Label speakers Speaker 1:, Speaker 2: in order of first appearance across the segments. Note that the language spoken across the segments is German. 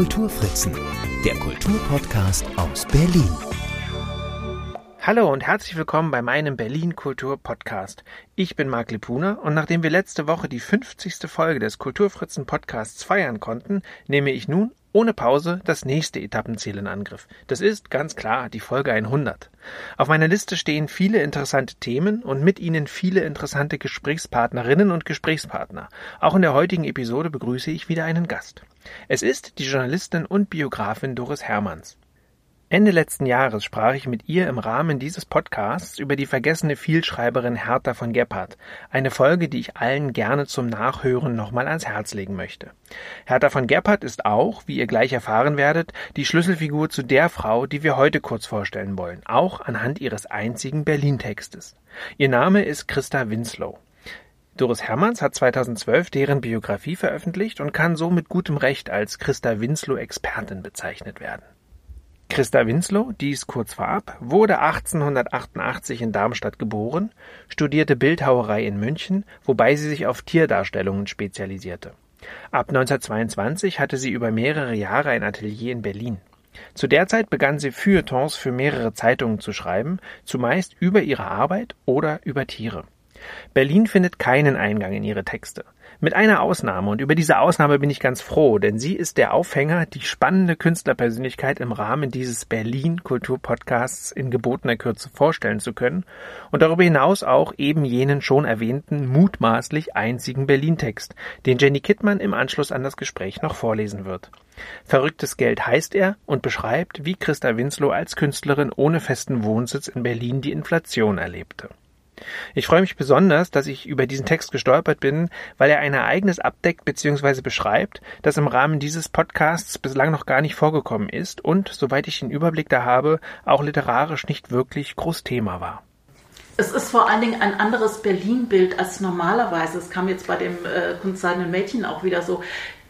Speaker 1: Kulturfritzen, der Kulturpodcast aus Berlin.
Speaker 2: Hallo und herzlich willkommen bei meinem Berlin Kultur Podcast. Ich bin Marc Lepuna und nachdem wir letzte Woche die 50. Folge des Kulturfritzen Podcasts feiern konnten, nehme ich nun ohne Pause das nächste Etappenziel in Angriff. Das ist ganz klar die Folge 100. Auf meiner Liste stehen viele interessante Themen und mit ihnen viele interessante Gesprächspartnerinnen und Gesprächspartner. Auch in der heutigen Episode begrüße ich wieder einen Gast. Es ist die Journalistin und Biografin Doris Hermanns. Ende letzten Jahres sprach ich mit ihr im Rahmen dieses Podcasts über die vergessene Vielschreiberin Hertha von Gebhardt, eine Folge, die ich allen gerne zum Nachhören nochmal ans Herz legen möchte. Hertha von Gebhardt ist auch, wie ihr gleich erfahren werdet, die Schlüsselfigur zu der Frau, die wir heute kurz vorstellen wollen, auch anhand ihres einzigen Berlin-Textes. Ihr Name ist Christa Winslow. Doris Hermanns hat 2012 deren Biografie veröffentlicht und kann so mit gutem Recht als Christa Winslow Expertin bezeichnet werden. Christa Winslow, dies kurz vorab, wurde 1888 in Darmstadt geboren, studierte Bildhauerei in München, wobei sie sich auf Tierdarstellungen spezialisierte. Ab 1922 hatte sie über mehrere Jahre ein Atelier in Berlin. Zu der Zeit begann sie Feuilletons für mehrere Zeitungen zu schreiben, zumeist über ihre Arbeit oder über Tiere. Berlin findet keinen Eingang in ihre Texte. Mit einer Ausnahme, und über diese Ausnahme bin ich ganz froh, denn sie ist der Aufhänger, die spannende Künstlerpersönlichkeit im Rahmen dieses Berlin Kulturpodcasts in gebotener Kürze vorstellen zu können und darüber hinaus auch eben jenen schon erwähnten mutmaßlich einzigen Berlin-Text, den Jenny Kittmann im Anschluss an das Gespräch noch vorlesen wird. Verrücktes Geld heißt er und beschreibt, wie Christa Winslow als Künstlerin ohne festen Wohnsitz in Berlin die Inflation erlebte. Ich freue mich besonders, dass ich über diesen Text gestolpert bin, weil er ein Ereignis abdeckt bzw. beschreibt, das im Rahmen dieses Podcasts bislang noch gar nicht vorgekommen ist und, soweit ich den Überblick da habe, auch literarisch nicht wirklich groß Thema war.
Speaker 3: Es ist vor allen Dingen ein anderes Berlin-Bild als normalerweise. Es kam jetzt bei dem äh, Kunstseidenen Mädchen auch wieder so,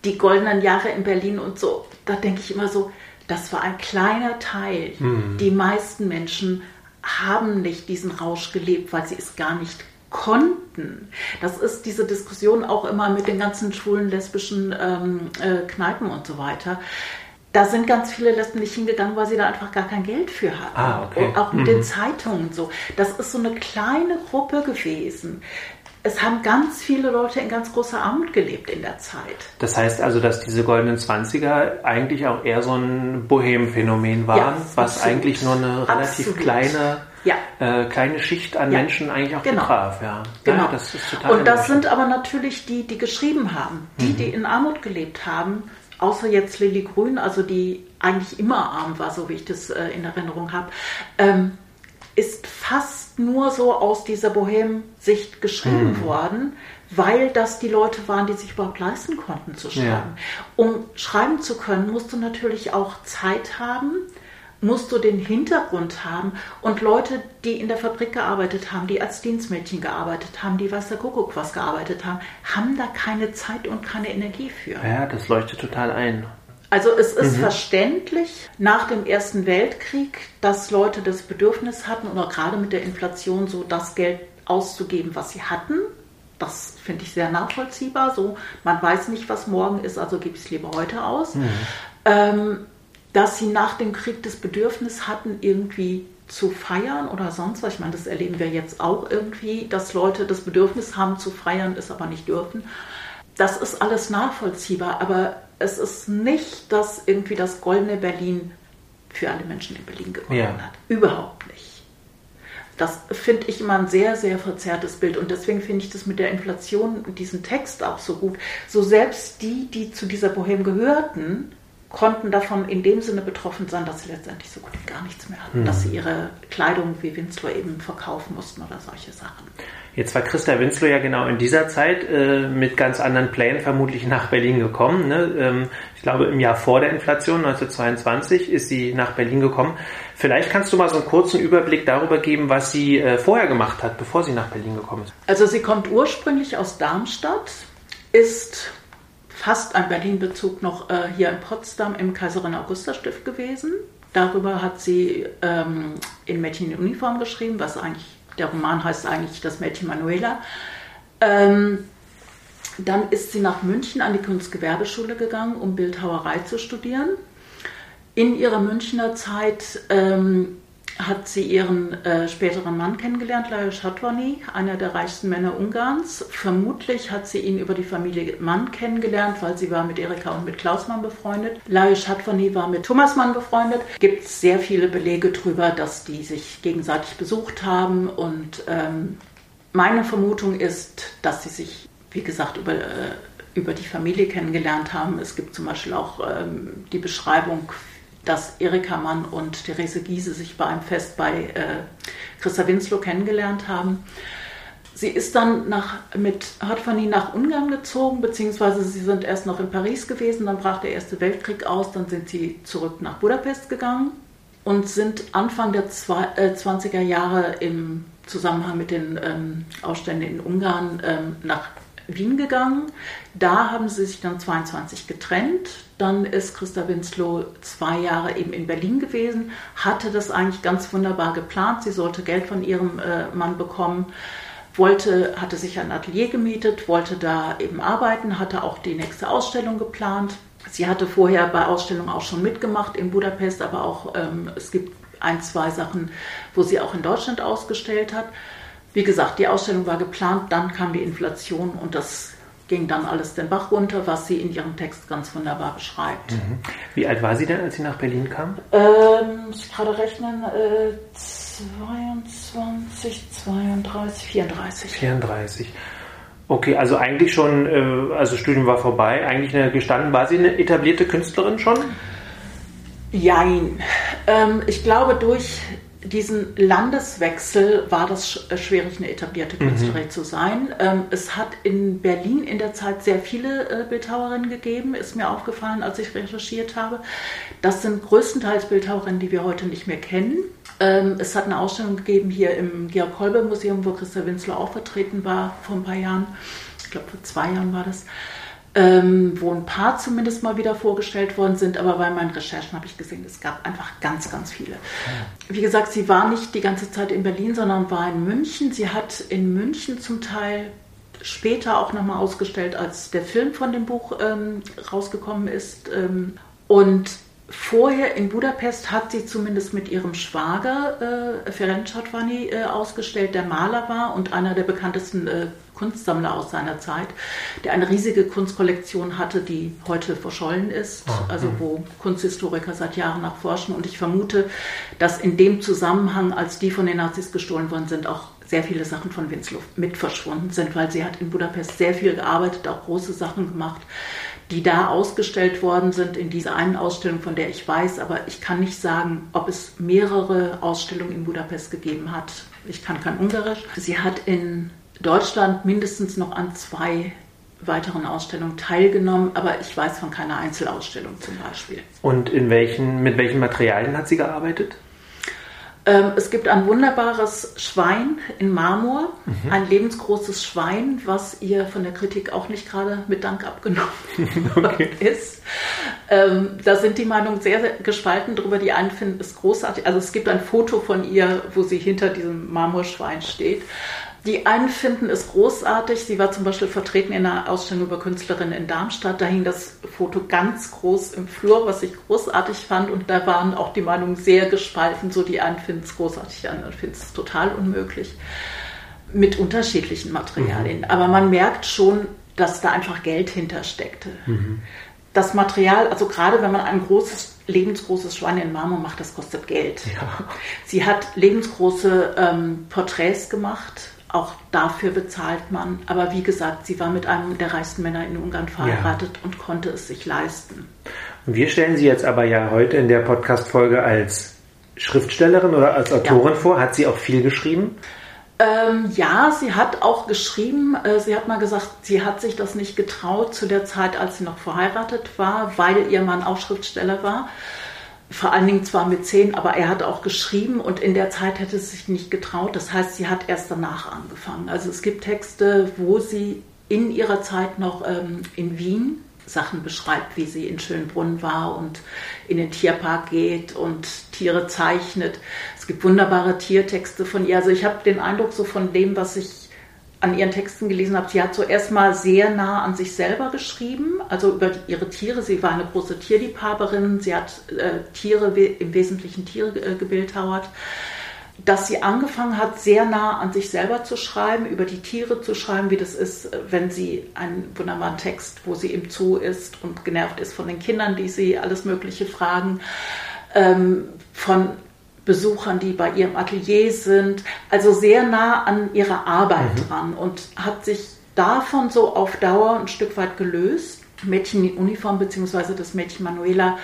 Speaker 3: die goldenen Jahre in Berlin und so. Da denke ich immer so, das war ein kleiner Teil. Mhm. Die meisten Menschen haben nicht diesen Rausch gelebt, weil sie es gar nicht konnten. Das ist diese Diskussion auch immer mit den ganzen schwulen, lesbischen ähm, äh, Kneipen und so weiter. Da sind ganz viele Lesben nicht hingegangen, weil sie da einfach gar kein Geld für hatten.
Speaker 2: Ah, okay.
Speaker 3: Und auch mit mhm. den Zeitungen so. Das ist so eine kleine Gruppe gewesen es haben ganz viele Leute in ganz großer Armut gelebt in der Zeit.
Speaker 2: Das heißt also, dass diese goldenen Zwanziger eigentlich auch eher so ein Bohem-Phänomen waren, ja, was absolut. eigentlich nur eine relativ absolut. kleine ja. äh, kleine Schicht an ja. Menschen eigentlich auch
Speaker 3: genau.
Speaker 2: betraf. Ja.
Speaker 3: Genau. das ist total Und das sind aber natürlich die, die geschrieben haben, die, mhm. die in Armut gelebt haben, außer jetzt Lilly Grün, also die eigentlich immer arm war, so wie ich das äh, in Erinnerung habe. Ähm, ist fast nur so aus dieser Bohem-Sicht geschrieben mhm. worden, weil das die Leute waren, die sich überhaupt leisten konnten zu schreiben. Ja. Um schreiben zu können, musst du natürlich auch Zeit haben, musst du den Hintergrund haben und Leute, die in der Fabrik gearbeitet haben, die als Dienstmädchen gearbeitet haben, die weiß der Kuckuck was gearbeitet haben, haben da keine Zeit und keine Energie für.
Speaker 2: Ja, das leuchtet total ein.
Speaker 3: Also es ist mhm. verständlich nach dem Ersten Weltkrieg, dass Leute das Bedürfnis hatten oder gerade mit der Inflation so das Geld auszugeben, was sie hatten. Das finde ich sehr nachvollziehbar. So, man weiß nicht, was morgen ist, also gebe ich es lieber heute aus. Mhm. Ähm, dass sie nach dem Krieg das Bedürfnis hatten, irgendwie zu feiern oder sonst was. Ich meine, das erleben wir jetzt auch irgendwie, dass Leute das Bedürfnis haben zu feiern, es aber nicht dürfen. Das ist alles nachvollziehbar, aber es ist nicht, dass irgendwie das goldene Berlin für alle Menschen in Berlin gewonnen ja. hat. Überhaupt nicht. Das finde ich immer ein sehr, sehr verzerrtes Bild. Und deswegen finde ich das mit der Inflation und diesem Text auch so gut. So selbst die, die zu dieser Bohem gehörten, konnten davon in dem Sinne betroffen sein, dass sie letztendlich so gut wie gar nichts mehr hatten. Mhm. Dass sie ihre Kleidung wie Winslow eben verkaufen mussten oder solche Sachen.
Speaker 2: Jetzt war Christa Winslow ja genau in dieser Zeit äh, mit ganz anderen Plänen vermutlich nach Berlin gekommen. Ne? Ähm, ich glaube, im Jahr vor der Inflation, 1922, ist sie nach Berlin gekommen. Vielleicht kannst du mal so einen kurzen Überblick darüber geben, was sie äh, vorher gemacht hat, bevor sie nach Berlin gekommen ist.
Speaker 3: Also sie kommt ursprünglich aus Darmstadt, ist fast ein Berlin-Bezug noch äh, hier in Potsdam im Kaiserin Augusta Stift gewesen. Darüber hat sie ähm, in Mädchen in Uniform geschrieben, was eigentlich der Roman heißt eigentlich Das Mädchen Manuela. Ähm, dann ist sie nach München an die Kunstgewerbeschule gegangen, um Bildhauerei zu studieren. In ihrer Münchner Zeit ähm, hat sie ihren äh, späteren Mann kennengelernt, Lajos Hatwani, einer der reichsten Männer Ungarns. Vermutlich hat sie ihn über die Familie Mann kennengelernt, weil sie war mit Erika und mit Klaus Mann befreundet. Lajos Hatwani war mit Thomas Mann befreundet. Gibt sehr viele Belege darüber, dass die sich gegenseitig besucht haben. Und ähm, meine Vermutung ist, dass sie sich, wie gesagt, über äh, über die Familie kennengelernt haben. Es gibt zum Beispiel auch ähm, die Beschreibung dass Erika Mann und Therese Giese sich bei einem Fest bei äh, Christa Winslow kennengelernt haben. Sie ist dann nach, mit Hartfani nach Ungarn gezogen, beziehungsweise sie sind erst noch in Paris gewesen, dann brach der Erste Weltkrieg aus, dann sind sie zurück nach Budapest gegangen und sind Anfang der zwei, äh, 20er Jahre im Zusammenhang mit den ähm, Aufständen in Ungarn ähm, nach Wien gegangen. Da haben sie sich dann 22 getrennt. Dann ist Christa Winslow zwei Jahre eben in Berlin gewesen, hatte das eigentlich ganz wunderbar geplant. Sie sollte Geld von ihrem äh, Mann bekommen, wollte, hatte sich ein Atelier gemietet, wollte da eben arbeiten, hatte auch die nächste Ausstellung geplant. Sie hatte vorher bei Ausstellungen auch schon mitgemacht in Budapest, aber auch ähm, es gibt ein, zwei Sachen, wo sie auch in Deutschland ausgestellt hat. Wie gesagt, die Ausstellung war geplant, dann kam die Inflation und das ging dann alles den Bach runter, was sie in ihrem Text ganz wunderbar beschreibt. Mhm.
Speaker 2: Wie alt war sie denn, als sie nach Berlin kam?
Speaker 3: Ähm, muss ich gerade rechnen, äh, 22, 32, 34.
Speaker 2: 34. Okay, also eigentlich schon, äh, also Studium war vorbei, eigentlich eine gestanden, war sie eine etablierte Künstlerin schon?
Speaker 3: Jein. Ähm, ich glaube, durch diesen Landeswechsel war das äh, schwierig, eine etablierte. Künstlerin mhm. zu sein. Ähm, es hat in Berlin in der Zeit sehr viele äh, Bildhauerinnen gegeben, ist mir aufgefallen, als ich recherchiert habe. Das sind größtenteils Bildhauerinnen, die wir heute nicht mehr kennen. Ähm, es hat eine Ausstellung gegeben hier im Georg-Kolbe-Museum, wo Christa Winslow auch vertreten war vor ein paar Jahren. Ich glaube, vor zwei Jahren war das ähm, wo ein paar zumindest mal wieder vorgestellt worden sind, aber bei meinen Recherchen habe ich gesehen, es gab einfach ganz, ganz viele. Wie gesagt, sie war nicht die ganze Zeit in Berlin, sondern war in München. Sie hat in München zum Teil später auch nochmal ausgestellt, als der Film von dem Buch ähm, rausgekommen ist. Ähm, und vorher in Budapest hat sie zumindest mit ihrem Schwager äh, Ferenc Chatwani äh, ausgestellt, der Maler war und einer der bekanntesten äh, Kunstsammler aus seiner Zeit, der eine riesige Kunstkollektion hatte, die heute verschollen ist, oh, also wo Kunsthistoriker seit Jahren nachforschen. Und ich vermute, dass in dem Zusammenhang, als die von den Nazis gestohlen worden sind, auch sehr viele Sachen von Winslow mit verschwunden sind, weil sie hat in Budapest sehr viel gearbeitet, auch große Sachen gemacht, die da ausgestellt worden sind in dieser einen Ausstellung, von der ich weiß, aber ich kann nicht sagen, ob es mehrere Ausstellungen in Budapest gegeben hat. Ich kann kein Ungarisch. Sie hat in Deutschland mindestens noch an zwei weiteren Ausstellungen teilgenommen, aber ich weiß von keiner Einzelausstellung zum Beispiel.
Speaker 2: Und in welchen, mit welchen Materialien hat sie gearbeitet?
Speaker 3: Ähm, es gibt ein wunderbares Schwein in Marmor, mhm. ein lebensgroßes Schwein, was ihr von der Kritik auch nicht gerade mit Dank abgenommen okay. ist. Ähm, da sind die Meinungen sehr, sehr gespalten darüber. Die einen finden es großartig. Also es gibt ein Foto von ihr, wo sie hinter diesem Marmorschwein steht. Die einen finden es großartig. Sie war zum Beispiel vertreten in einer Ausstellung über Künstlerinnen in Darmstadt. Da hing das Foto ganz groß im Flur, was ich großartig fand. Und da waren auch die Meinungen sehr gespalten. So die einen finden es großartig, die anderen finden es total unmöglich. Mit unterschiedlichen Materialien. Mhm. Aber man merkt schon, dass da einfach Geld hintersteckte. Mhm. Das Material, also gerade wenn man ein großes, lebensgroßes Schwein in Marmor macht, das kostet Geld. Ja. Sie hat lebensgroße ähm, Porträts gemacht, auch dafür bezahlt man. Aber wie gesagt, sie war mit einem der reichsten Männer in Ungarn verheiratet ja. und konnte es sich leisten.
Speaker 2: Und wir stellen sie jetzt aber ja heute in der Podcast-Folge als Schriftstellerin oder als Autorin ja. vor. Hat sie auch viel geschrieben?
Speaker 3: Ähm, ja, sie hat auch geschrieben, äh, sie hat mal gesagt, sie hat sich das nicht getraut zu der Zeit, als sie noch verheiratet war, weil ihr Mann auch Schriftsteller war vor allen Dingen zwar mit zehn, aber er hat auch geschrieben und in der Zeit hätte sie sich nicht getraut. Das heißt, sie hat erst danach angefangen. Also es gibt Texte, wo sie in ihrer Zeit noch ähm, in Wien Sachen beschreibt, wie sie in Schönbrunn war und in den Tierpark geht und Tiere zeichnet. Es gibt wunderbare Tiertexte von ihr. Also ich habe den Eindruck, so von dem, was ich an ihren Texten gelesen habe, sie hat zuerst mal sehr nah an sich selber geschrieben, also über ihre Tiere. Sie war eine große Tierliebhaberin, sie hat äh, Tiere, im Wesentlichen Tiere äh, gebildhauert. Dass sie angefangen hat, sehr nah an sich selber zu schreiben, über die Tiere zu schreiben, wie das ist, wenn sie einen wunderbaren Text, wo sie im Zoo ist und genervt ist von den Kindern, die sie alles Mögliche fragen, ähm, von Besuchern, die bei ihrem Atelier sind, also sehr nah an ihrer Arbeit mhm. dran und hat sich davon so auf Dauer ein Stück weit gelöst. Mädchen in Uniform bzw. das Mädchen Manuela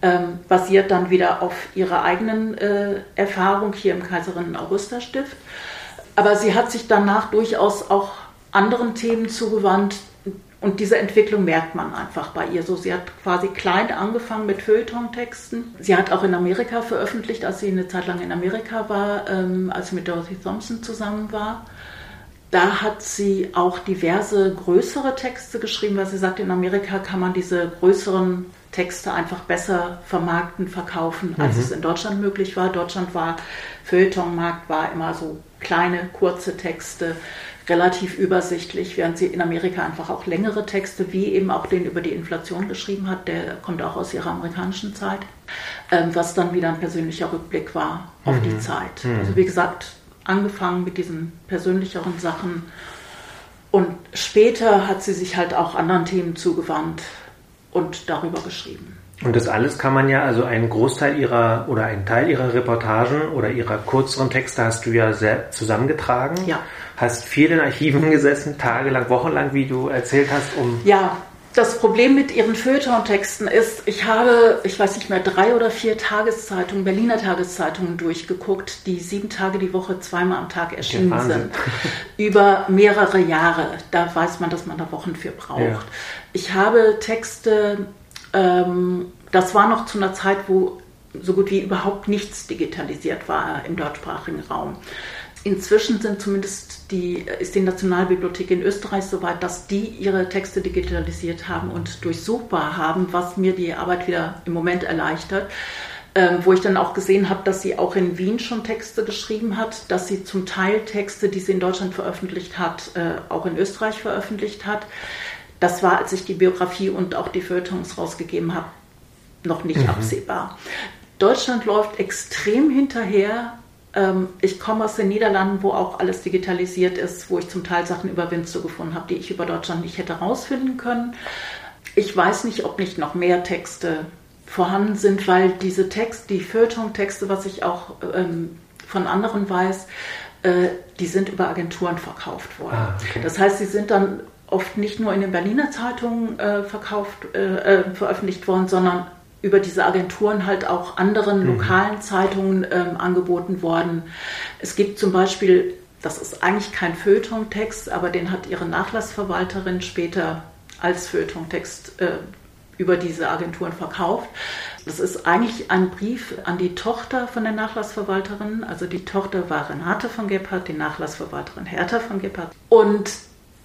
Speaker 3: ähm, basiert dann wieder auf ihrer eigenen äh, Erfahrung hier im Kaiserinnen Augusta Stift. Aber sie hat sich danach durchaus auch anderen Themen zugewandt, und diese Entwicklung merkt man einfach bei ihr so. Sie hat quasi klein angefangen mit Feuilleton-Texten. Sie hat auch in Amerika veröffentlicht, als sie eine Zeit lang in Amerika war, ähm, als sie mit Dorothy Thompson zusammen war. Da hat sie auch diverse größere Texte geschrieben, weil sie sagt, in Amerika kann man diese größeren Texte einfach besser vermarkten, verkaufen, als mhm. es in Deutschland möglich war. Deutschland war, Feuilletonmarkt war immer so kleine, kurze Texte relativ übersichtlich, während sie in Amerika einfach auch längere Texte, wie eben auch den über die Inflation geschrieben hat, der kommt auch aus ihrer amerikanischen Zeit, ähm, was dann wieder ein persönlicher Rückblick war auf mhm. die Zeit. Mhm. Also wie gesagt, angefangen mit diesen persönlicheren Sachen und später hat sie sich halt auch anderen Themen zugewandt und darüber geschrieben.
Speaker 2: Und das alles kann man ja, also einen Großteil ihrer oder einen Teil ihrer Reportagen oder ihrer kürzeren Texte hast du ja sehr zusammengetragen.
Speaker 3: Ja.
Speaker 2: Hast viel in Archiven gesessen, tagelang, wochenlang, wie du erzählt hast, um.
Speaker 3: Ja, das Problem mit ihren Feuilleton-Texten ist, ich habe, ich weiß nicht mehr, drei oder vier Tageszeitungen, Berliner Tageszeitungen durchgeguckt, die sieben Tage die Woche zweimal am Tag erschienen sind. Über mehrere Jahre. Da weiß man, dass man da Wochen für braucht. Ja. Ich habe Texte ähm, das war noch zu einer Zeit, wo so gut wie überhaupt nichts digitalisiert war im deutschsprachigen Raum. Inzwischen sind zumindest die, ist die Nationalbibliothek in Österreich so weit, dass die ihre Texte digitalisiert haben und durchsuchbar haben, was mir die Arbeit wieder im Moment erleichtert. Ähm, wo ich dann auch gesehen habe, dass sie auch in Wien schon Texte geschrieben hat, dass sie zum Teil Texte, die sie in Deutschland veröffentlicht hat, äh, auch in Österreich veröffentlicht hat. Das war, als ich die Biografie und auch die Feuilletons rausgegeben habe, noch nicht mhm. absehbar. Deutschland läuft extrem hinterher. Ähm, ich komme aus den Niederlanden, wo auch alles digitalisiert ist, wo ich zum Teil Sachen über Winzo gefunden habe, die ich über Deutschland nicht hätte herausfinden können. Ich weiß nicht, ob nicht noch mehr Texte vorhanden sind, weil diese Texte, die Feuilleton-Texte, was ich auch ähm, von anderen weiß, äh, die sind über Agenturen verkauft worden. Ah, okay. Das heißt, sie sind dann oft nicht nur in den Berliner Zeitungen äh, verkauft, äh, äh, veröffentlicht worden, sondern über diese Agenturen halt auch anderen mhm. lokalen Zeitungen ähm, angeboten worden. Es gibt zum Beispiel, das ist eigentlich kein Feuilleton-Text, aber den hat ihre Nachlassverwalterin später als Feuilleton-Text äh, über diese Agenturen verkauft. Das ist eigentlich ein Brief an die Tochter von der Nachlassverwalterin. Also die Tochter war Renate von Gebhardt, die Nachlassverwalterin Hertha von Gebhardt. Und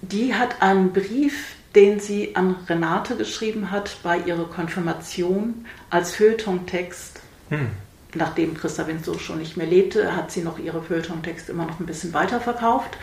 Speaker 3: die hat einen Brief, den sie an Renate geschrieben hat bei ihrer Konfirmation als Feuilleton-Text. Hm. Nachdem Christa Winzow schon nicht mehr lebte, hat sie noch ihre Feuilleton-Texte immer noch ein bisschen weiter verkauft,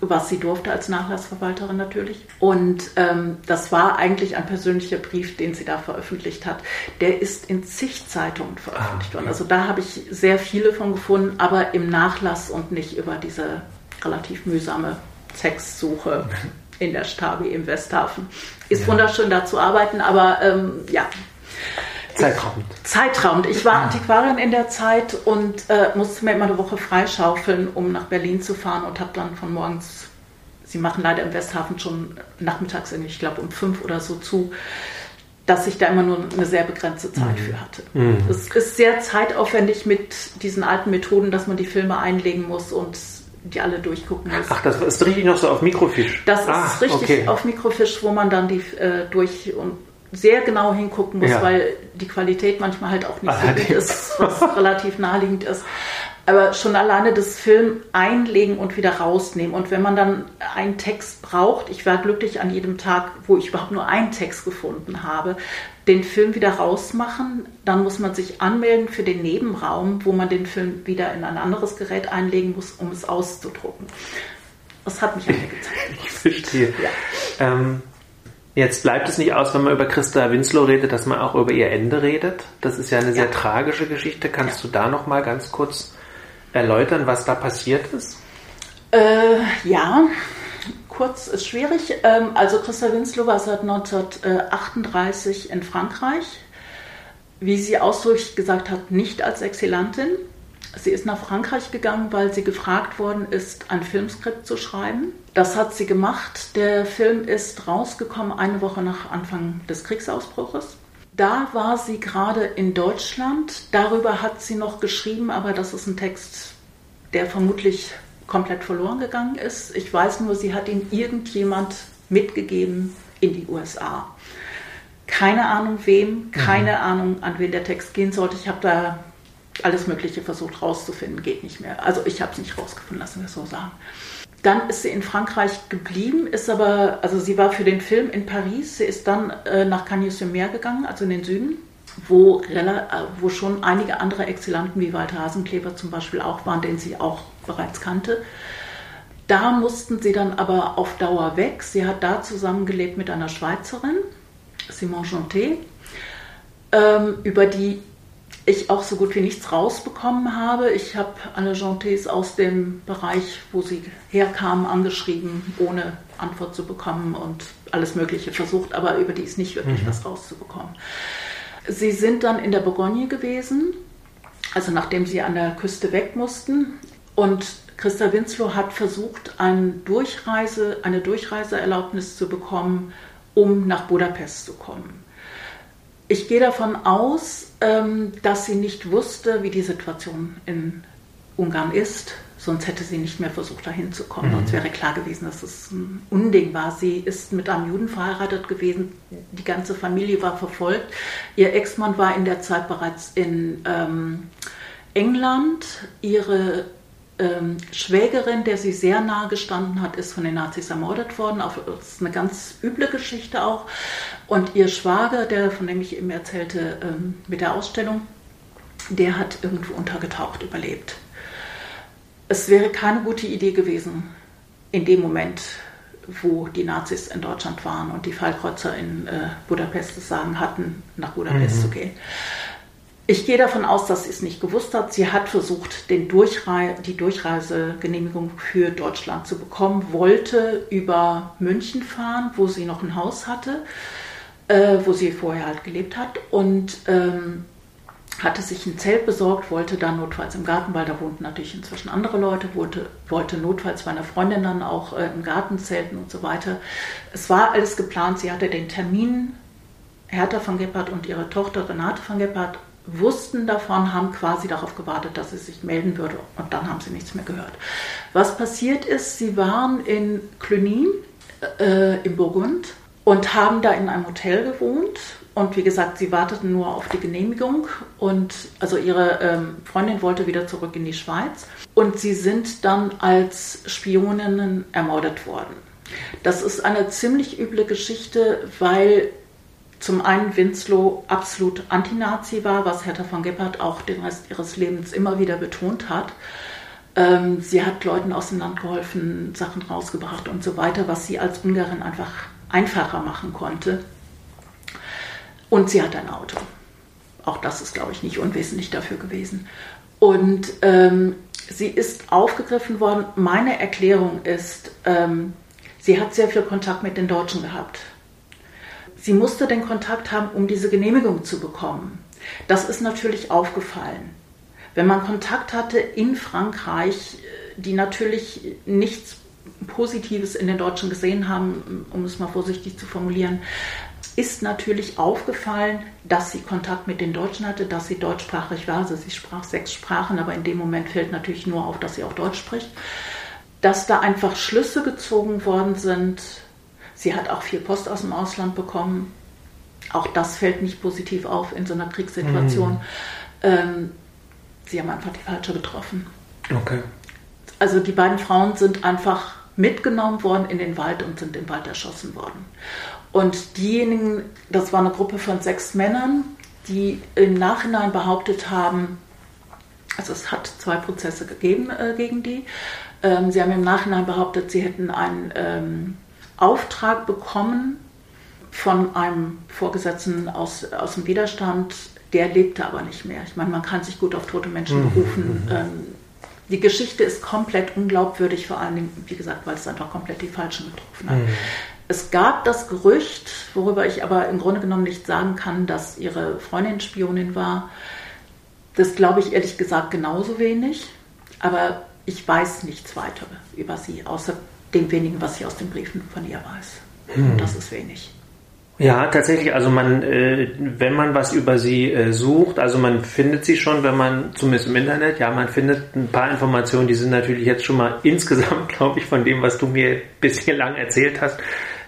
Speaker 3: was sie durfte als Nachlassverwalterin natürlich. Und ähm, das war eigentlich ein persönlicher Brief, den sie da veröffentlicht hat. Der ist in zig Zeitungen veröffentlicht ah, worden. Also da habe ich sehr viele von gefunden, aber im Nachlass und nicht über diese relativ mühsame Textsuche in der Stabi im Westhafen. Ist ja. wunderschön da zu arbeiten, aber ähm, ja.
Speaker 2: Zeitraubend.
Speaker 3: Zeitraubend. Ich war ah. Antiquarin in der Zeit und äh, musste mir immer eine Woche freischaufeln, um nach Berlin zu fahren und habe dann von morgens, sie machen leider im Westhafen schon nachmittags, ich glaube um fünf oder so zu, dass ich da immer nur eine sehr begrenzte Zeit mhm. für hatte. Mhm. Es ist sehr zeitaufwendig mit diesen alten Methoden, dass man die Filme einlegen muss und die alle durchgucken muss.
Speaker 2: Ach, das ist richtig noch so auf Mikrofisch.
Speaker 3: Das ah, ist richtig okay. auf Mikrofisch, wo man dann die äh, durch und sehr genau hingucken muss, ja. weil die Qualität manchmal halt auch nicht so gut ist, was relativ naheliegend ist. Aber schon alleine das Film einlegen und wieder rausnehmen. Und wenn man dann einen Text braucht, ich war glücklich an jedem Tag, wo ich überhaupt nur einen Text gefunden habe, den Film wieder rausmachen, dann muss man sich anmelden für den Nebenraum, wo man den Film wieder in ein anderes Gerät einlegen muss, um es auszudrucken. Das hat mich einfach gezeigt.
Speaker 2: Ich verstehe. Ja. Ähm, jetzt bleibt es nicht aus, wenn man über Christa Winslow redet, dass man auch über ihr Ende redet. Das ist ja eine sehr tragische Geschichte. Kannst du da noch mal ganz kurz erläutern, was da passiert ist?
Speaker 3: Äh, ja, kurz ist schwierig. Ähm, also Christa Winslow war seit 1938 in Frankreich. Wie sie ausdrücklich gesagt hat, nicht als Exilantin. Sie ist nach Frankreich gegangen, weil sie gefragt worden ist, ein Filmskript zu schreiben. Das hat sie gemacht. Der Film ist rausgekommen eine Woche nach Anfang des Kriegsausbruches. Da war sie gerade in Deutschland. Darüber hat sie noch geschrieben, aber das ist ein Text, der vermutlich komplett verloren gegangen ist. Ich weiß nur, sie hat ihn irgendjemand mitgegeben in die USA. Keine Ahnung wem, keine mhm. Ahnung, an wen der Text gehen sollte. Ich habe da alles Mögliche versucht rauszufinden, geht nicht mehr. Also ich habe es nicht rausgefunden, lassen wir es so sagen. Dann ist sie in Frankreich geblieben, ist aber, also sie war für den Film in Paris, sie ist dann äh, nach Cagnes-sur-Mer gegangen, also in den Süden, wo, äh, wo schon einige andere Exilanten wie Walter Hasenkleber zum Beispiel auch waren, den sie auch bereits kannte. Da mussten sie dann aber auf Dauer weg. Sie hat da zusammengelebt mit einer Schweizerin, Simon Jonté, ähm, über die ich auch so gut wie nichts rausbekommen habe. Ich habe alle Gentés aus dem Bereich, wo sie herkamen, angeschrieben, ohne Antwort zu bekommen und alles Mögliche versucht, aber über die ist nicht wirklich mhm. was rauszubekommen. Sie sind dann in der Bourgogne gewesen, also nachdem sie an der Küste weg mussten. Und Christa Winslow hat versucht, eine, Durchreise, eine Durchreiseerlaubnis zu bekommen, um nach Budapest zu kommen. Ich gehe davon aus, ähm, dass sie nicht wusste, wie die Situation in Ungarn ist. Sonst hätte sie nicht mehr versucht, dahin zu kommen. Mhm. Sonst wäre klar gewesen, dass es ein Unding war. Sie ist mit einem Juden verheiratet gewesen. Die ganze Familie war verfolgt. Ihr Ex-Mann war in der Zeit bereits in ähm, England. Ihre ähm, Schwägerin, der sie sehr nahe gestanden hat, ist von den Nazis ermordet worden. Das ist eine ganz üble Geschichte auch. Und ihr Schwager, der, von dem ich eben erzählte, ähm, mit der Ausstellung, der hat irgendwo untergetaucht, überlebt. Es wäre keine gute Idee gewesen, in dem Moment, wo die Nazis in Deutschland waren und die Fallkreuzer in äh, Budapest das Sagen hatten, nach Budapest mhm. zu gehen. Ich gehe davon aus, dass sie es nicht gewusst hat. Sie hat versucht, Durchrei die Durchreisegenehmigung für Deutschland zu bekommen, wollte über München fahren, wo sie noch ein Haus hatte, äh, wo sie vorher halt gelebt hat und ähm, hatte sich ein Zelt besorgt, wollte dann notfalls im Garten, weil da wohnten natürlich inzwischen andere Leute, wollte, wollte notfalls bei Freundin dann auch äh, im Garten zelten und so weiter. Es war alles geplant. Sie hatte den Termin Hertha von Gebhardt und ihre Tochter Renate von Gebhardt wussten davon, haben quasi darauf gewartet, dass sie sich melden würde und dann haben sie nichts mehr gehört. Was passiert ist, sie waren in Cluny äh, im Burgund und haben da in einem Hotel gewohnt und wie gesagt, sie warteten nur auf die Genehmigung und also ihre ähm, Freundin wollte wieder zurück in die Schweiz und sie sind dann als Spioninnen ermordet worden. Das ist eine ziemlich üble Geschichte, weil zum einen Winslow absolut Anti-Nazi war, was Hertha von Gebhardt auch den Rest ihres Lebens immer wieder betont hat. Ähm, sie hat Leuten aus dem Land geholfen, Sachen rausgebracht und so weiter, was sie als Ungarin einfach einfacher machen konnte. Und sie hat ein Auto. Auch das ist, glaube ich, nicht unwesentlich dafür gewesen. Und ähm, sie ist aufgegriffen worden. Meine Erklärung ist, ähm, sie hat sehr viel Kontakt mit den Deutschen gehabt Sie musste den Kontakt haben, um diese Genehmigung zu bekommen. Das ist natürlich aufgefallen. Wenn man Kontakt hatte in Frankreich, die natürlich nichts Positives in den Deutschen gesehen haben, um es mal vorsichtig zu formulieren, ist natürlich aufgefallen, dass sie Kontakt mit den Deutschen hatte, dass sie deutschsprachig war. Also sie sprach sechs Sprachen, aber in dem Moment fällt natürlich nur auf, dass sie auch Deutsch spricht. Dass da einfach Schlüsse gezogen worden sind, Sie hat auch viel Post aus dem Ausland bekommen. Auch das fällt nicht positiv auf in so einer Kriegssituation. Mhm. Ähm, sie haben einfach die falsche getroffen.
Speaker 2: Okay.
Speaker 3: Also die beiden Frauen sind einfach mitgenommen worden in den Wald und sind im Wald erschossen worden. Und diejenigen, das war eine Gruppe von sechs Männern, die im Nachhinein behauptet haben, Also es hat zwei Prozesse gegeben äh, gegen die. Ähm, sie haben im Nachhinein behauptet, sie hätten einen ähm, Auftrag bekommen von einem Vorgesetzten aus, aus dem Widerstand, der lebte aber nicht mehr. Ich meine, man kann sich gut auf tote Menschen mhm. berufen. Ähm, die Geschichte ist komplett unglaubwürdig, vor allen Dingen, wie gesagt, weil es einfach komplett die Falschen getroffen hat. Mhm. Es gab das Gerücht, worüber ich aber im Grunde genommen nicht sagen kann, dass ihre Freundin Spionin war. Das glaube ich ehrlich gesagt genauso wenig. Aber ich weiß nichts weiter über sie, außer dem wenigen, was ich aus den Briefen von ihr weiß. Hm. Und das ist wenig.
Speaker 2: Ja, tatsächlich. Also man, äh, wenn man was über sie äh, sucht, also man findet sie schon, wenn man zumindest im Internet, ja, man findet ein paar Informationen, die sind natürlich jetzt schon mal insgesamt, glaube ich, von dem, was du mir bislang erzählt hast,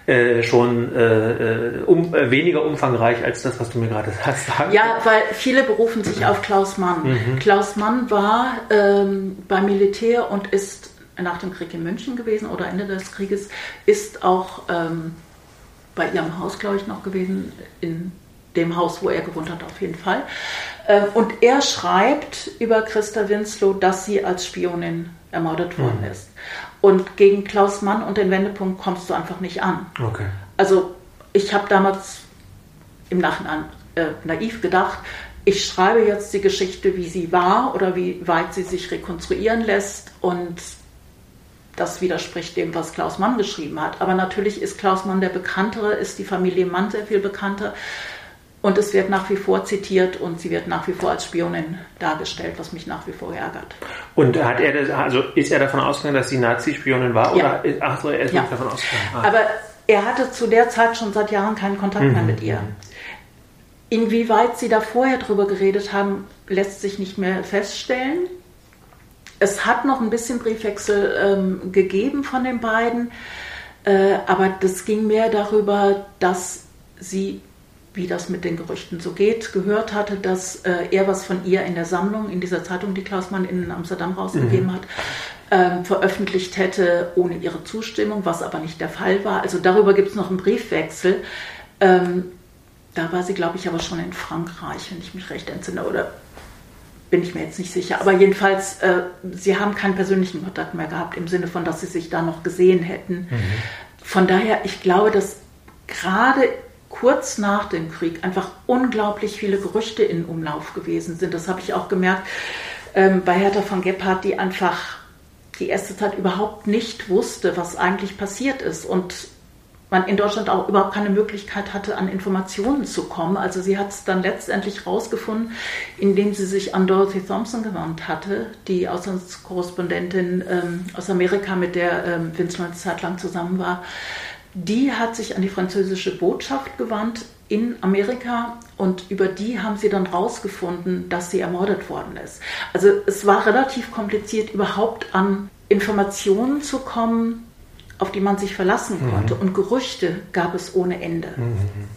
Speaker 2: äh, schon äh, äh, um, äh, weniger umfangreich als das, was du mir gerade sagst.
Speaker 3: Ja, weil viele berufen sich auf Klaus Mann. Mhm. Klaus Mann war ähm, beim Militär und ist nach dem Krieg in München gewesen oder Ende des Krieges, ist auch ähm, bei ihrem Haus, glaube ich, noch gewesen, in dem Haus, wo er gewohnt hat, auf jeden Fall. Ähm, und er schreibt über Christa Winslow, dass sie als Spionin ermordet worden mhm. ist. Und gegen Klaus Mann und den Wendepunkt kommst du einfach nicht an.
Speaker 2: Okay.
Speaker 3: Also ich habe damals im Nachhinein äh, naiv gedacht, ich schreibe jetzt die Geschichte, wie sie war oder wie weit sie sich rekonstruieren lässt und das widerspricht dem, was Klaus Mann geschrieben hat. Aber natürlich ist Klaus Mann der bekanntere, ist die Familie Mann sehr viel bekannter. Und es wird nach wie vor zitiert und sie wird nach wie vor als Spionin dargestellt, was mich nach wie vor ärgert.
Speaker 2: Und hat er das, also ist er davon ausgegangen, dass sie Nazi-Spionin war?
Speaker 3: Ja.
Speaker 2: Oder, ach so, er ist ja. davon ausgegangen.
Speaker 3: Ah. Aber er hatte zu der Zeit schon seit Jahren keinen Kontakt mhm. mehr mit ihr. Inwieweit sie da vorher drüber geredet haben, lässt sich nicht mehr feststellen. Es hat noch ein bisschen Briefwechsel ähm, gegeben von den beiden, äh, aber das ging mehr darüber, dass sie wie das mit den Gerüchten so geht, gehört hatte, dass äh, er was von ihr in der Sammlung, in dieser Zeitung, die Klaus Mann in Amsterdam rausgegeben mhm. hat, ähm, veröffentlicht hätte ohne ihre Zustimmung, was aber nicht der Fall war. Also darüber gibt es noch einen Briefwechsel. Ähm, da war sie, glaube ich, aber schon in Frankreich, wenn ich mich recht entsinne, oder bin ich mir jetzt nicht sicher. Aber jedenfalls, äh, sie haben keinen persönlichen Kontakt mehr gehabt, im Sinne von, dass sie sich da noch gesehen hätten. Mhm. Von daher, ich glaube, dass gerade kurz nach dem Krieg einfach unglaublich viele Gerüchte in Umlauf gewesen sind. Das habe ich auch gemerkt ähm, bei Hertha von Gebhardt, die einfach die erste Zeit überhaupt nicht wusste, was eigentlich passiert ist und man in Deutschland auch überhaupt keine Möglichkeit hatte, an Informationen zu kommen. Also sie hat es dann letztendlich rausgefunden, indem sie sich an Dorothy Thompson gewandt hatte, die Auslandskorrespondentin ähm, aus Amerika, mit der ähm, Winslow eine Zeit lang zusammen war die hat sich an die französische Botschaft gewandt in Amerika und über die haben sie dann rausgefunden, dass sie ermordet worden ist. Also es war relativ kompliziert, überhaupt an Informationen zu kommen, auf die man sich verlassen konnte. Mhm. Und Gerüchte gab es ohne Ende. Mhm.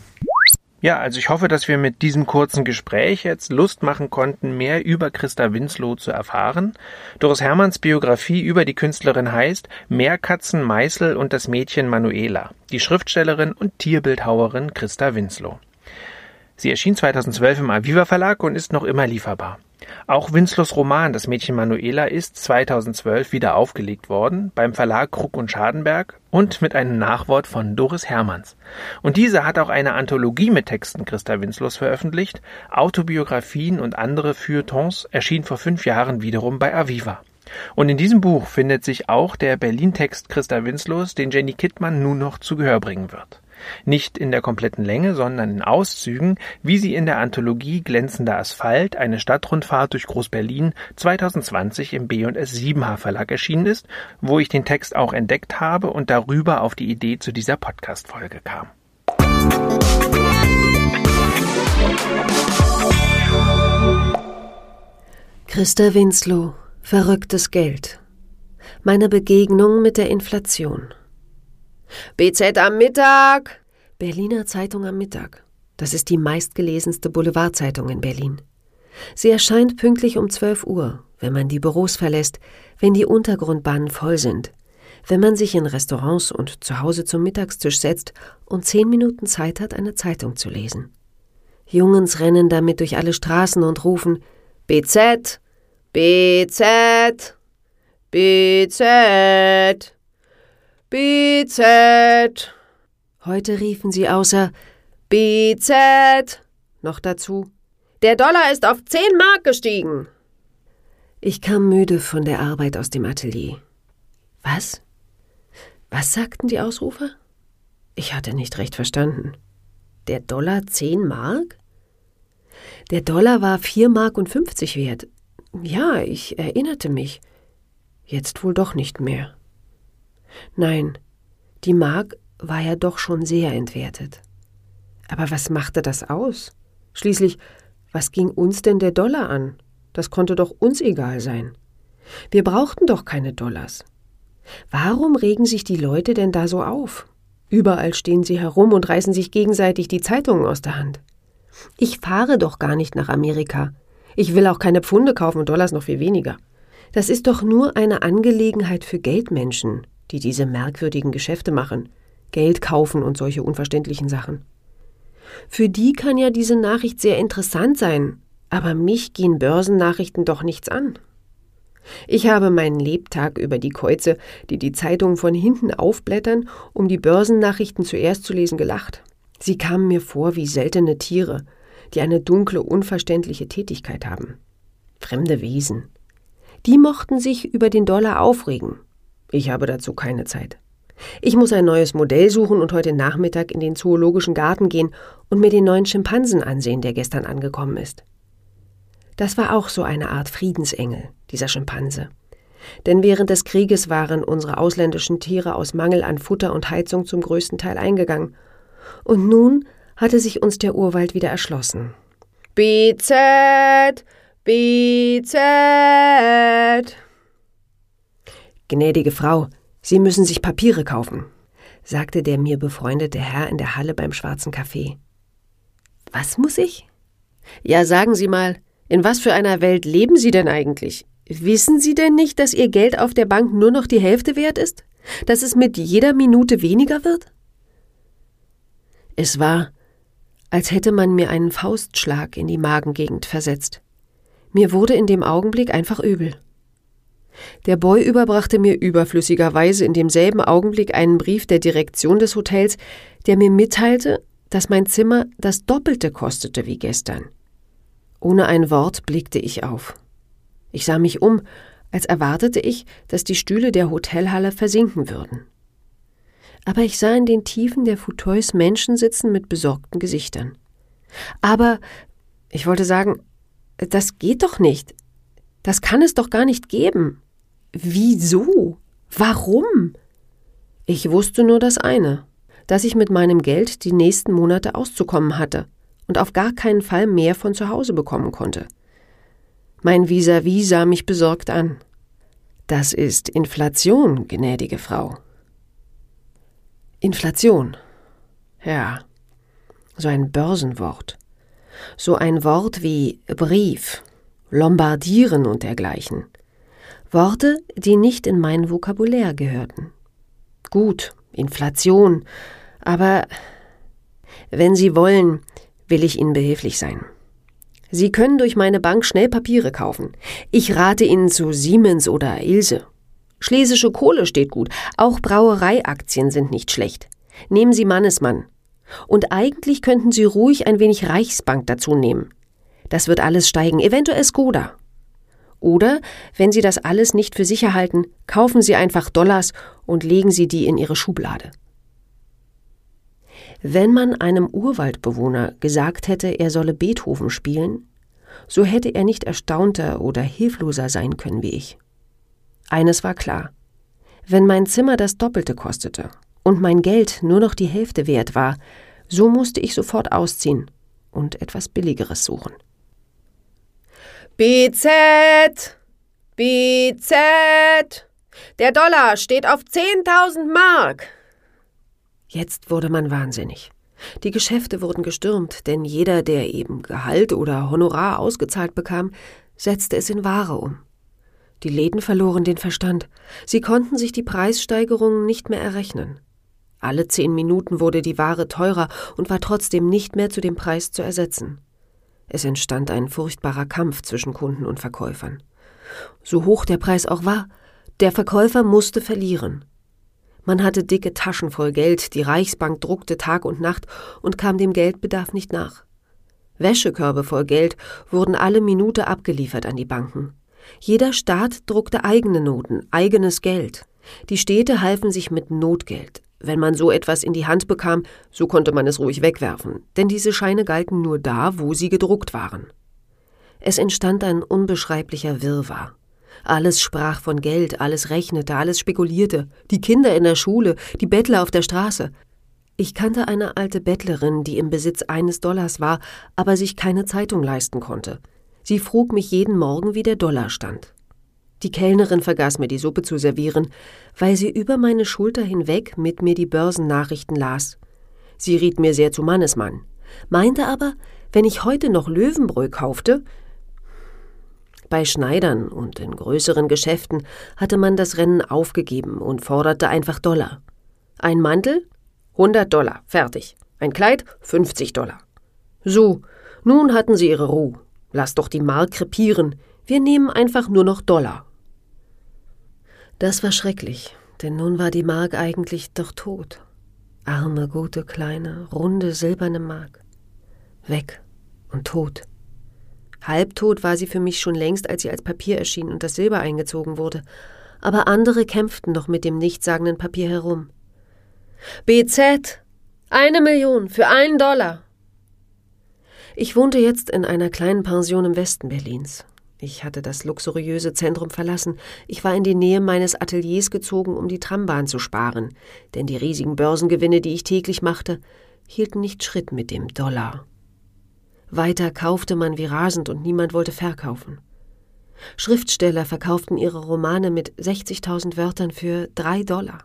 Speaker 2: Ja, also ich hoffe, dass wir mit diesem kurzen Gespräch jetzt Lust machen konnten, mehr über Christa Winslow zu erfahren. Doris Hermanns Biografie über die Künstlerin heißt Meerkatzen, Meißel und das Mädchen Manuela, die Schriftstellerin und Tierbildhauerin Christa Winslow. Sie erschien 2012 im Aviva Verlag und ist noch immer lieferbar. Auch Winslows Roman Das Mädchen Manuela ist 2012 wieder aufgelegt worden beim Verlag Krug und Schadenberg und mit einem Nachwort von Doris Hermanns. Und diese hat auch eine Anthologie mit Texten Christa Winslows veröffentlicht. Autobiografien und andere Feuilletons erschien vor fünf Jahren wiederum bei Aviva. Und in diesem Buch findet sich auch der Berlin-Text Christa Winslows, den Jenny Kittmann nun noch zu Gehör bringen wird. Nicht in der kompletten Länge, sondern in Auszügen, wie sie in der Anthologie Glänzender Asphalt, eine Stadtrundfahrt durch Groß-Berlin 2020 im B&S 7H Verlag erschienen ist, wo ich den Text auch entdeckt habe und darüber auf die Idee zu dieser Podcast-Folge kam.
Speaker 4: Christa Winslow, verrücktes Geld. Meine Begegnung mit der Inflation. BZ am Mittag. Berliner Zeitung am Mittag. Das ist die meistgelesenste Boulevardzeitung in Berlin. Sie erscheint pünktlich um 12 Uhr, wenn man die Büros verlässt, wenn die Untergrundbahnen voll sind, wenn man sich in Restaurants und zu Hause zum Mittagstisch setzt und zehn Minuten Zeit hat, eine Zeitung zu lesen. Jungens rennen damit durch alle Straßen und rufen BZ, BZ, BZ, BZ. Heute riefen sie außer BZ noch dazu. Der Dollar ist auf 10 Mark gestiegen. Ich kam müde von der Arbeit aus dem Atelier. Was? Was sagten die Ausrufer? Ich hatte nicht recht verstanden. Der Dollar 10 Mark? Der Dollar war 4 Mark und 50 wert. Ja, ich erinnerte mich. Jetzt wohl doch nicht mehr. Nein, die Mark war ja doch schon sehr entwertet. Aber was machte das aus? Schließlich, was ging uns denn der Dollar an? Das konnte doch uns egal sein. Wir brauchten doch keine Dollars. Warum regen sich die Leute denn da so auf? Überall stehen sie herum und reißen sich gegenseitig die Zeitungen aus der Hand. Ich fahre doch gar nicht nach Amerika. Ich will auch keine Pfunde kaufen und Dollars noch viel weniger. Das ist doch nur eine Angelegenheit für Geldmenschen, die diese merkwürdigen Geschäfte machen, Geld kaufen und solche unverständlichen Sachen. Für die kann ja diese Nachricht sehr interessant sein, aber mich gehen Börsennachrichten doch nichts an. Ich habe meinen Lebtag über die Käuze, die die Zeitungen von hinten aufblättern, um die Börsennachrichten zuerst zu lesen, gelacht. Sie kamen mir vor wie seltene Tiere, die eine dunkle, unverständliche Tätigkeit haben. Fremde Wesen. Die mochten sich über den Dollar aufregen. Ich habe dazu keine Zeit. Ich muss ein neues Modell suchen und heute Nachmittag in den Zoologischen Garten gehen und mir den neuen Schimpansen ansehen, der gestern angekommen ist. Das war auch so eine Art Friedensengel, dieser Schimpanse. Denn während des Krieges waren unsere ausländischen Tiere aus Mangel an Futter und Heizung zum größten Teil eingegangen. Und nun hatte sich uns der Urwald wieder erschlossen. BZ, BZ. Gnädige Frau, Sie müssen sich Papiere kaufen, sagte der mir befreundete Herr in der Halle beim schwarzen Kaffee. Was muss ich? Ja, sagen Sie mal, in was für einer Welt leben Sie denn eigentlich? Wissen Sie denn nicht, dass Ihr Geld auf der Bank nur noch die Hälfte wert ist? Dass es mit jeder Minute weniger wird? Es war, als hätte man mir einen Faustschlag in die Magengegend versetzt. Mir wurde in dem Augenblick einfach übel. Der Boy überbrachte mir überflüssigerweise in demselben Augenblick einen Brief der Direktion des Hotels, der mir mitteilte, dass mein Zimmer das Doppelte kostete wie gestern. Ohne ein Wort blickte ich auf. Ich sah mich um, als erwartete ich, dass die Stühle der Hotelhalle versinken würden. Aber ich sah in den Tiefen der Fauteuils Menschen sitzen mit besorgten Gesichtern. Aber, ich wollte sagen, das geht doch nicht. Das kann es doch gar nicht geben. Wieso? Warum? Ich wusste nur das eine, dass ich mit meinem Geld die nächsten Monate auszukommen hatte und auf gar keinen Fall mehr von zu Hause bekommen konnte. Mein Vis-à-vis -vis sah mich besorgt an. Das ist Inflation, gnädige Frau. Inflation. Ja, so ein Börsenwort. So ein Wort wie Brief, Lombardieren und dergleichen. Worte, die nicht in mein Vokabulär gehörten. Gut, Inflation, aber wenn Sie wollen, will ich Ihnen behilflich sein. Sie können durch meine Bank schnell Papiere kaufen. Ich rate Ihnen zu Siemens oder Ilse. Schlesische Kohle steht gut, auch Brauereiaktien sind nicht schlecht. Nehmen Sie Mannesmann. Und eigentlich könnten Sie ruhig ein wenig Reichsbank dazu nehmen. Das wird alles steigen, eventuell Skoda. Oder, wenn Sie das alles nicht für sicher halten, kaufen Sie einfach Dollars und legen Sie die in Ihre Schublade. Wenn man einem Urwaldbewohner gesagt hätte, er solle Beethoven spielen, so hätte er nicht erstaunter oder hilfloser sein können wie ich. Eines war klar. Wenn mein Zimmer das Doppelte kostete und mein Geld nur noch die Hälfte wert war, so musste ich sofort ausziehen und etwas Billigeres suchen. BZ! BZ! Der Dollar steht auf 10.000 Mark! Jetzt wurde man wahnsinnig. Die Geschäfte wurden gestürmt, denn jeder, der eben Gehalt oder Honorar ausgezahlt bekam, setzte es in Ware um. Die Läden verloren den Verstand. Sie konnten sich die Preissteigerungen nicht mehr errechnen. Alle zehn Minuten wurde die Ware teurer und war trotzdem nicht mehr zu dem Preis zu ersetzen. Es entstand ein furchtbarer Kampf zwischen Kunden und Verkäufern. So hoch der Preis auch war, der Verkäufer musste verlieren. Man hatte dicke Taschen voll Geld, die Reichsbank druckte Tag und Nacht und kam dem Geldbedarf nicht nach. Wäschekörbe voll Geld wurden alle Minute abgeliefert an die Banken. Jeder Staat druckte eigene Noten, eigenes Geld. Die Städte halfen sich mit Notgeld. Wenn man so etwas in die Hand bekam, so konnte man es ruhig wegwerfen, denn diese Scheine galten nur da, wo sie gedruckt waren. Es entstand ein unbeschreiblicher Wirrwarr. Alles sprach von Geld, alles rechnete, alles spekulierte, die Kinder in der Schule, die Bettler auf der Straße. Ich kannte eine alte Bettlerin, die im Besitz eines Dollars war, aber sich keine Zeitung leisten konnte. Sie frug mich jeden Morgen, wie der Dollar stand. Die Kellnerin vergaß mir die Suppe zu servieren, weil sie über meine Schulter hinweg mit mir die Börsennachrichten las. Sie riet mir sehr zu Mannesmann, meinte aber, wenn ich heute noch Löwenbräu kaufte, bei Schneidern und in größeren Geschäften hatte man das Rennen aufgegeben und forderte einfach Dollar. Ein Mantel? 100 Dollar, fertig. Ein Kleid? 50 Dollar. So, nun hatten sie ihre Ruhe. Lass doch die Mark krepieren. Wir nehmen einfach nur noch Dollar. Das war schrecklich, denn nun war die Mark eigentlich doch tot. Arme, gute, kleine, runde, silberne Mark. Weg und tot. Halbtot war sie für mich schon längst, als sie als Papier erschien und das Silber eingezogen wurde. Aber andere kämpften noch mit dem nichtssagenden Papier herum. BZ! Eine Million für einen Dollar! Ich wohnte jetzt in einer kleinen Pension im Westen Berlins. Ich hatte das luxuriöse Zentrum verlassen. Ich war in die Nähe meines Ateliers gezogen, um die Trambahn zu sparen, denn die riesigen Börsengewinne, die ich täglich machte, hielten nicht Schritt mit dem Dollar. Weiter kaufte man wie rasend und niemand wollte verkaufen. Schriftsteller verkauften ihre Romane mit 60.000 Wörtern für drei Dollar.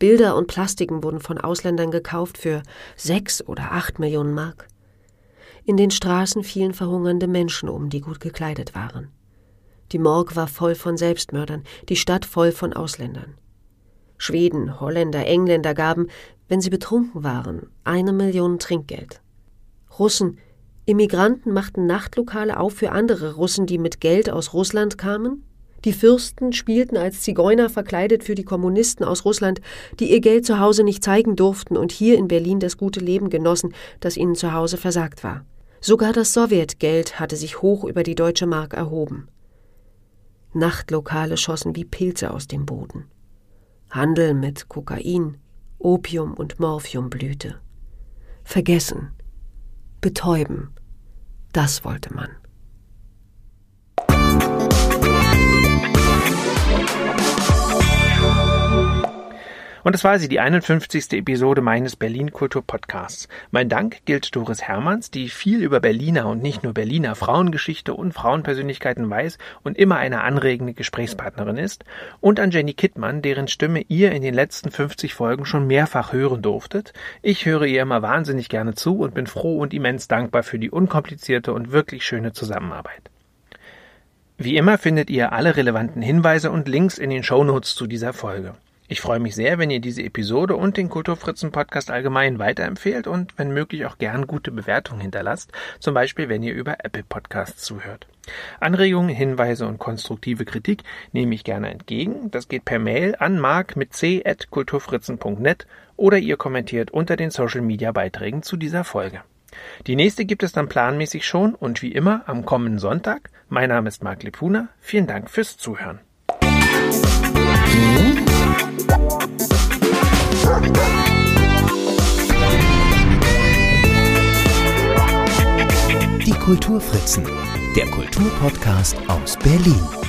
Speaker 4: Bilder und Plastiken wurden von Ausländern gekauft für sechs oder acht Millionen Mark. In den Straßen fielen verhungernde Menschen um, die gut gekleidet waren. Die Morgue war voll von Selbstmördern, die Stadt voll von Ausländern. Schweden, Holländer, Engländer gaben, wenn sie betrunken waren, eine Million Trinkgeld. Russen, Immigranten machten Nachtlokale auf für andere Russen, die mit Geld aus Russland kamen. Die Fürsten spielten als Zigeuner verkleidet für die Kommunisten aus Russland, die ihr Geld zu Hause nicht zeigen durften und hier in Berlin das gute Leben genossen, das ihnen zu Hause versagt war. Sogar das Sowjetgeld hatte sich hoch über die deutsche Mark erhoben. Nachtlokale schossen wie Pilze aus dem Boden. Handel mit Kokain, Opium und Morphium blühte. Vergessen, betäuben, das wollte man.
Speaker 2: Und das war sie, die 51. Episode meines Berlin Kultur Podcasts. Mein Dank gilt Doris Hermanns, die viel über Berliner und nicht nur Berliner Frauengeschichte und Frauenpersönlichkeiten weiß und immer eine anregende Gesprächspartnerin ist, und an Jenny Kittmann, deren Stimme ihr in den letzten 50 Folgen schon mehrfach hören durftet. Ich höre ihr immer wahnsinnig gerne zu und bin froh und immens dankbar für die unkomplizierte und wirklich schöne Zusammenarbeit. Wie immer findet ihr alle relevanten Hinweise und Links in den Shownotes zu dieser Folge. Ich freue mich sehr, wenn ihr diese Episode und den Kulturfritzen Podcast allgemein weiterempfehlt und wenn möglich auch gern gute Bewertungen hinterlasst, zum Beispiel wenn ihr über Apple Podcasts zuhört. Anregungen, Hinweise und konstruktive Kritik nehme ich gerne entgegen. Das geht per Mail an mark mit c at kulturfritzen.net oder ihr kommentiert unter den Social Media Beiträgen zu dieser Folge. Die nächste gibt es dann planmäßig schon und wie immer am kommenden Sonntag. Mein Name ist Marc Lepuna. Vielen Dank fürs Zuhören.
Speaker 1: Die Kulturfritzen, der Kulturpodcast aus Berlin.